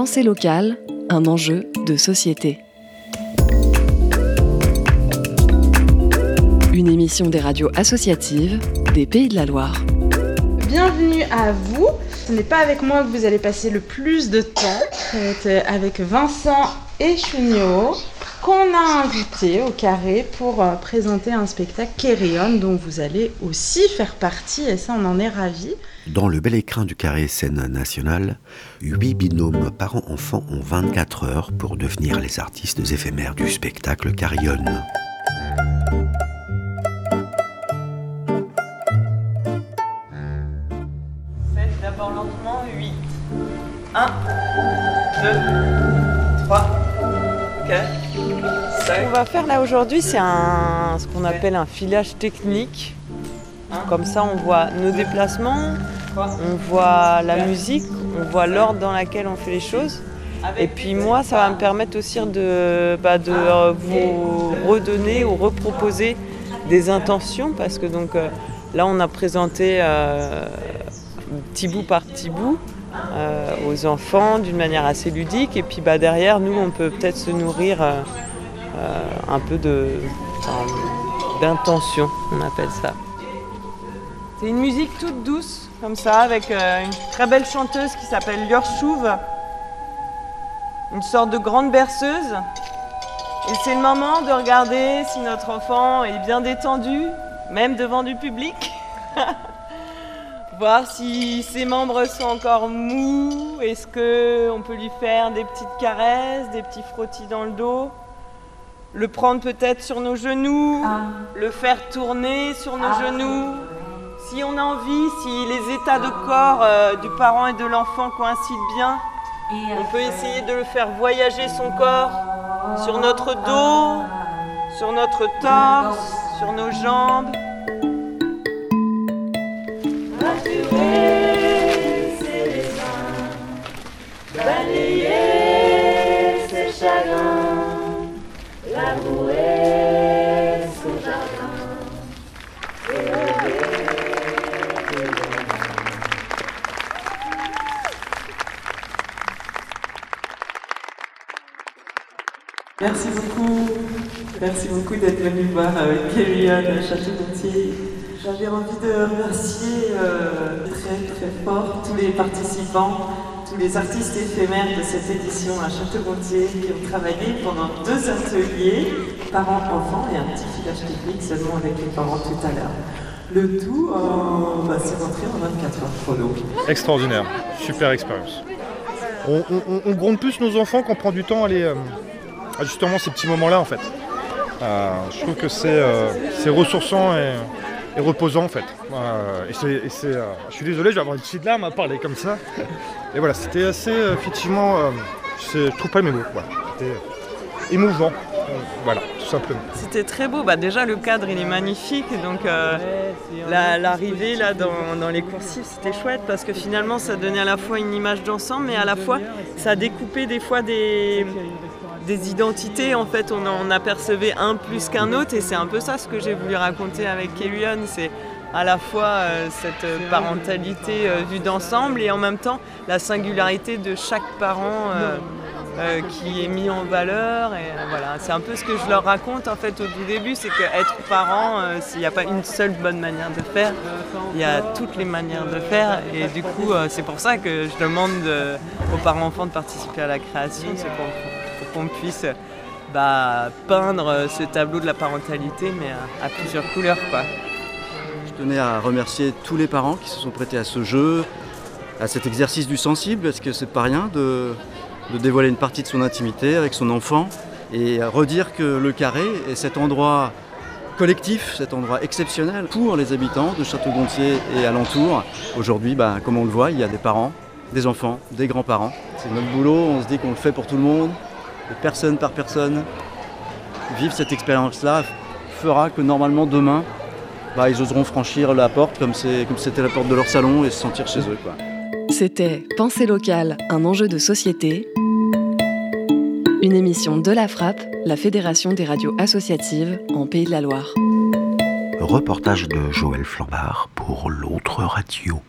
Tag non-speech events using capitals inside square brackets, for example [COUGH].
Pensée locale, un enjeu de société. Une émission des radios associatives des Pays de la Loire. Bienvenue à vous. Ce n'est pas avec moi que vous allez passer le plus de temps. C'est avec Vincent et Chunio qu'on a invité au carré pour euh, présenter un spectacle Kerion dont vous allez aussi faire partie et ça on en est ravis. Dans le bel écrin du carré scène nationale, huit binômes parents-enfants ont 24 heures pour devenir les artistes éphémères du spectacle Carillon. Faites d'abord lentement 8. 1, 2, 3, 4, 5. Ce qu'on va faire là aujourd'hui, c'est ce qu'on appelle un filage technique. Comme ça, on voit nos déplacements, on voit la musique, on voit l'ordre dans lequel on fait les choses. Et puis moi, ça va me permettre aussi de, bah, euh, vous redonner ou reproposer des intentions parce que donc euh, là, on a présenté euh, petit bout par petit bout euh, aux enfants d'une manière assez ludique. Et puis bah, derrière, nous, on peut peut-être se nourrir un peu de, d'intention, on appelle ça. C'est une musique toute douce, comme ça, avec euh, une très belle chanteuse qui s'appelle Lior Chouve, une sorte de grande berceuse. Et c'est le moment de regarder si notre enfant est bien détendu, même devant du public. [LAUGHS] Voir si ses membres sont encore mous. Est-ce qu'on peut lui faire des petites caresses, des petits frottis dans le dos? Le prendre peut-être sur nos genoux, le faire tourner sur nos genoux. Si on a envie, si les états de corps euh, du parent et de l'enfant coïncident bien, on peut essayer de le faire voyager son corps sur notre dos, sur notre torse, sur nos jambes. Merci beaucoup. Merci beaucoup d'être venu voir avec à Château-Gontier. J'avais envie de remercier euh, très très fort tous les participants, tous les artistes éphémères de cette édition à Château-Gontier qui ont travaillé pendant deux ateliers, parents-enfants et un petit filage technique seulement avec les parents tout à l'heure. Le tout, euh, c'est rentré en 24 heures chrono. Extraordinaire, super expérience. On gronde plus nos enfants qu'on prend du temps à les, euh, à justement ces petits moments-là en fait. Euh, je trouve que c'est euh, ressourçant et, reposant en fait. Euh, et je suis désolé, je vais avoir une petite larme à parler comme ça. Et voilà, c'était assez effectivement, je trouve pas mes mots. C'était émouvant, voilà, tout simplement. C'était très beau. Bah, déjà, le cadre, il est magnifique. Donc, la- l'arrivée là dans, dans les coursives, c'était chouette parce que finalement, ça donnait à la fois une image d'ensemble, mais à la fois, ça découpait des fois des, des identités. En fait, on en apercevait un plus qu'un autre. Et c'est un peu ça ce que j'ai voulu raconter avec Kellyanne. C'est à la fois euh, cette parentalité euh, vue d'ensemble et en même temps la singularité de chaque parent. euh, qui est mis en valeur. C'est un peu ce que je leur raconte en fait au tout début, c'est qu'être parent, euh, il n'y a pas une seule bonne manière de faire, il y a toutes les manières de faire. Et du coup, c'est pour ça que je demande aux parents-enfants de participer à la création, c'est qu'on- pour qu'on puisse bah, peindre euh, ce tableau de la parentalité, mais à, à plusieurs couleurs. Quoi. Je tenais à remercier tous les parents qui se sont prêtés à ce jeu, à cet exercice du sensible, parce que c'est pas rien de, dévoiler une partie de son intimité avec son enfant et redire que le carré est cet endroit collectif, cet endroit exceptionnel pour les habitants de Château-Gontier et alentour. Aujourd'hui, bah, comme on le voit, il y a des parents, des enfants, des grands-parents. C'est notre boulot, on se dit qu'on le fait pour tout le monde, personne par personne. Vivre cette expérience-là fera que normalement demain, bah, ils oseront franchir la porte comme c'était la porte de leur salon et se sentir chez eux. Quoi. C'était Pensée locale, un enjeu de société. Une émission de la Frappe, la Fédération des radios associatives en Pays de la Loire. Reportage de Joël Flambard pour l'autre radio.